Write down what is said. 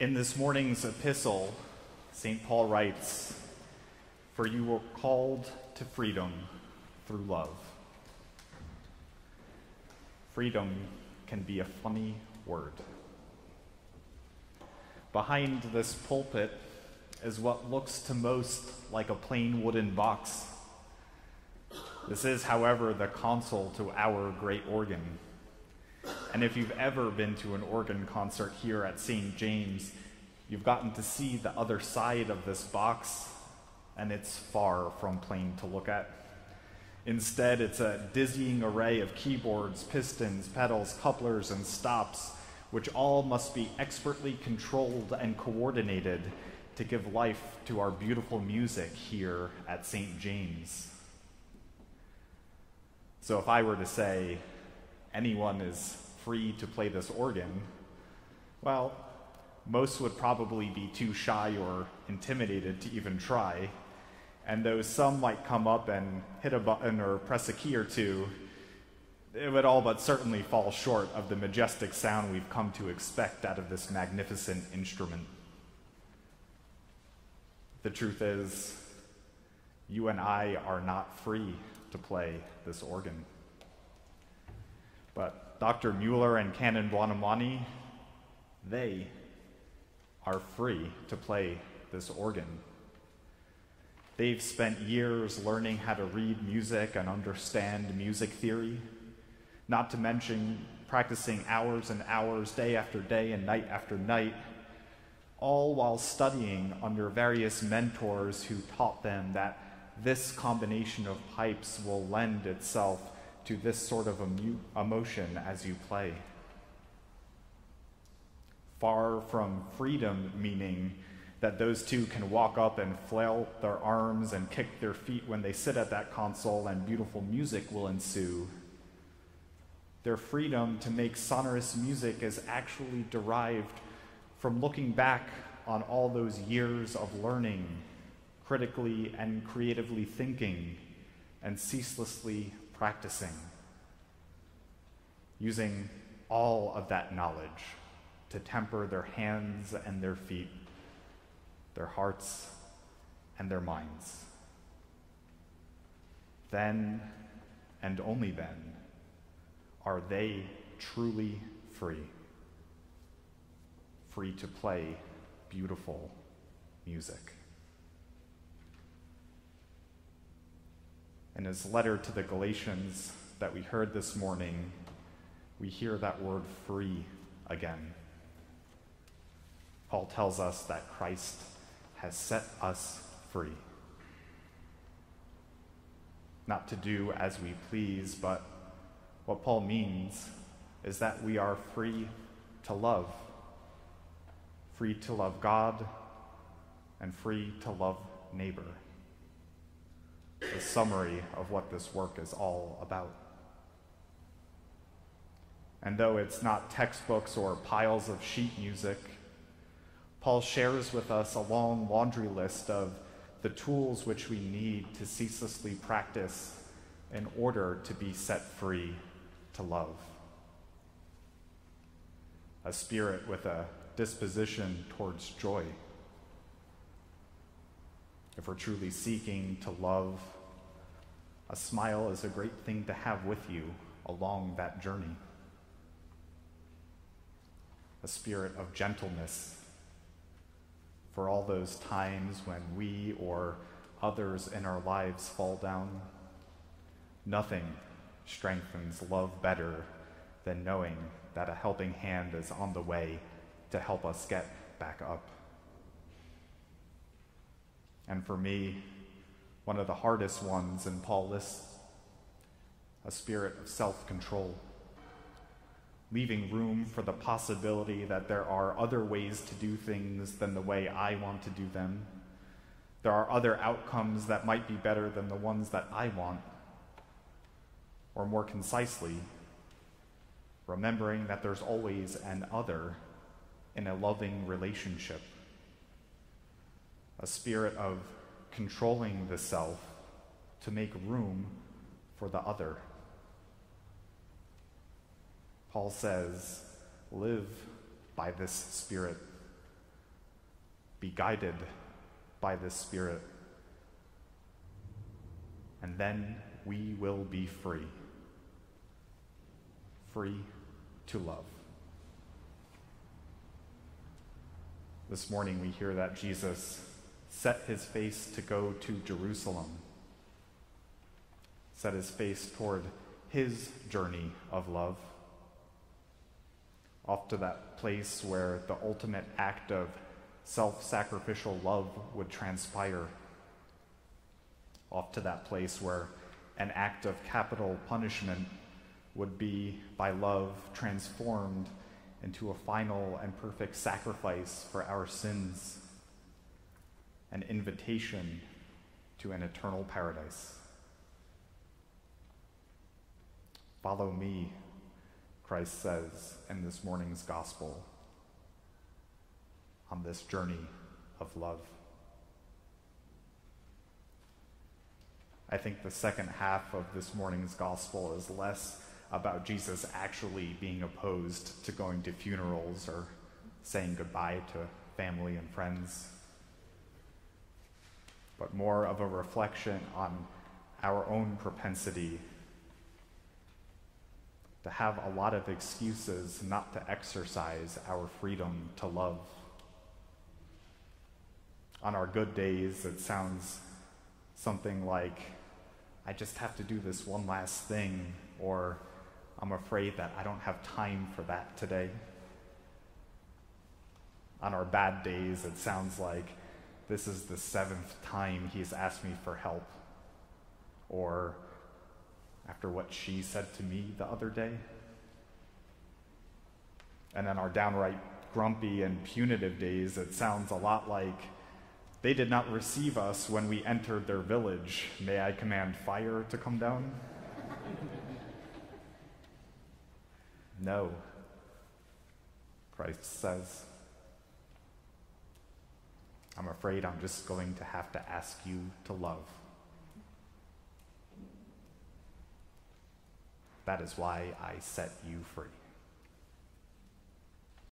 In this morning's epistle, St. Paul writes, For you were called to freedom through love. Freedom can be a funny word. Behind this pulpit is what looks to most like a plain wooden box. This is, however, the console to our great organ. And if you've ever been to an organ concert here at St. James, you've gotten to see the other side of this box, and it's far from plain to look at. Instead, it's a dizzying array of keyboards, pistons, pedals, couplers, and stops, which all must be expertly controlled and coordinated to give life to our beautiful music here at St. James. So, if I were to say anyone is free to play this organ, well, most would probably be too shy or intimidated to even try. And though some might come up and hit a button or press a key or two, it would all but certainly fall short of the majestic sound we've come to expect out of this magnificent instrument. The truth is, you and I are not free to play this organ. Dr. Mueller and Canon Buonamani, they are free to play this organ. They've spent years learning how to read music and understand music theory, not to mention practicing hours and hours, day after day and night after night, all while studying under various mentors who taught them that this combination of pipes will lend itself to this sort of emotion as you play. Far from freedom, meaning that those two can walk up and flail their arms and kick their feet when they sit at that console and beautiful music will ensue. Their freedom to make sonorous music is actually derived from looking back on all those years of learning, critically and creatively thinking, and ceaselessly practicing, using all of that knowledge to temper their hands and their feet, their hearts and their minds. Then, and only then, are they truly free, free to play beautiful music. In his letter to the Galatians that we heard this morning, we hear that word free again. Paul tells us that Christ has set us free. Not to do as we please, but what Paul means is that we are free to love, free to love God, and free to love neighbor a summary of what this work is all about. And though it's not textbooks or piles of sheet music, Paul shares with us a long laundry list of the tools which we need to ceaselessly practice in order to be set free to love. A spirit with a disposition towards joy if we're truly seeking to love, a smile is a great thing to have with you along that journey. A spirit of gentleness for all those times when we or others in our lives fall down. Nothing strengthens love better than knowing that a helping hand is on the way to help us get back up. And for me, one of the hardest ones, and Paul lists a spirit of self control, leaving room for the possibility that there are other ways to do things than the way I want to do them. There are other outcomes that might be better than the ones that I want. Or more concisely, remembering that there's always an other in a loving relationship a spirit of controlling the self to make room for the other. Paul says, live by this spirit. be guided by this Spirit, and then we will be free. Free to love. This morning we hear that Jesus set his face to go to Jerusalem, set his face toward his journey of love, off to that place where the ultimate act of self sacrificial love would transpire, off to that place where an act of capital punishment would be, by love, transformed into a final and perfect sacrifice for our sins, an invitation to an eternal paradise. Follow me, Christ says in this morning's gospel, on this journey of love. I think the second half of this morning's gospel is less about Jesus actually being opposed to going to funerals or saying goodbye to family and friends, more of a reflection on our own propensity to have a lot of excuses not to exercise our freedom to love. On our good days, it sounds something like, I just have to do this one last thing, or I'm afraid that I don't have time for that today. On our bad days, it sounds like this is the seventh time he's asked me for help, or after what she said to me the other day. And then our downright grumpy and punitive days, it sounds a lot like they did not receive us when we entered their village. May I command fire to come down? no, Christ says. I'm afraid I'm just going to have to ask you to love. That is why I set you free.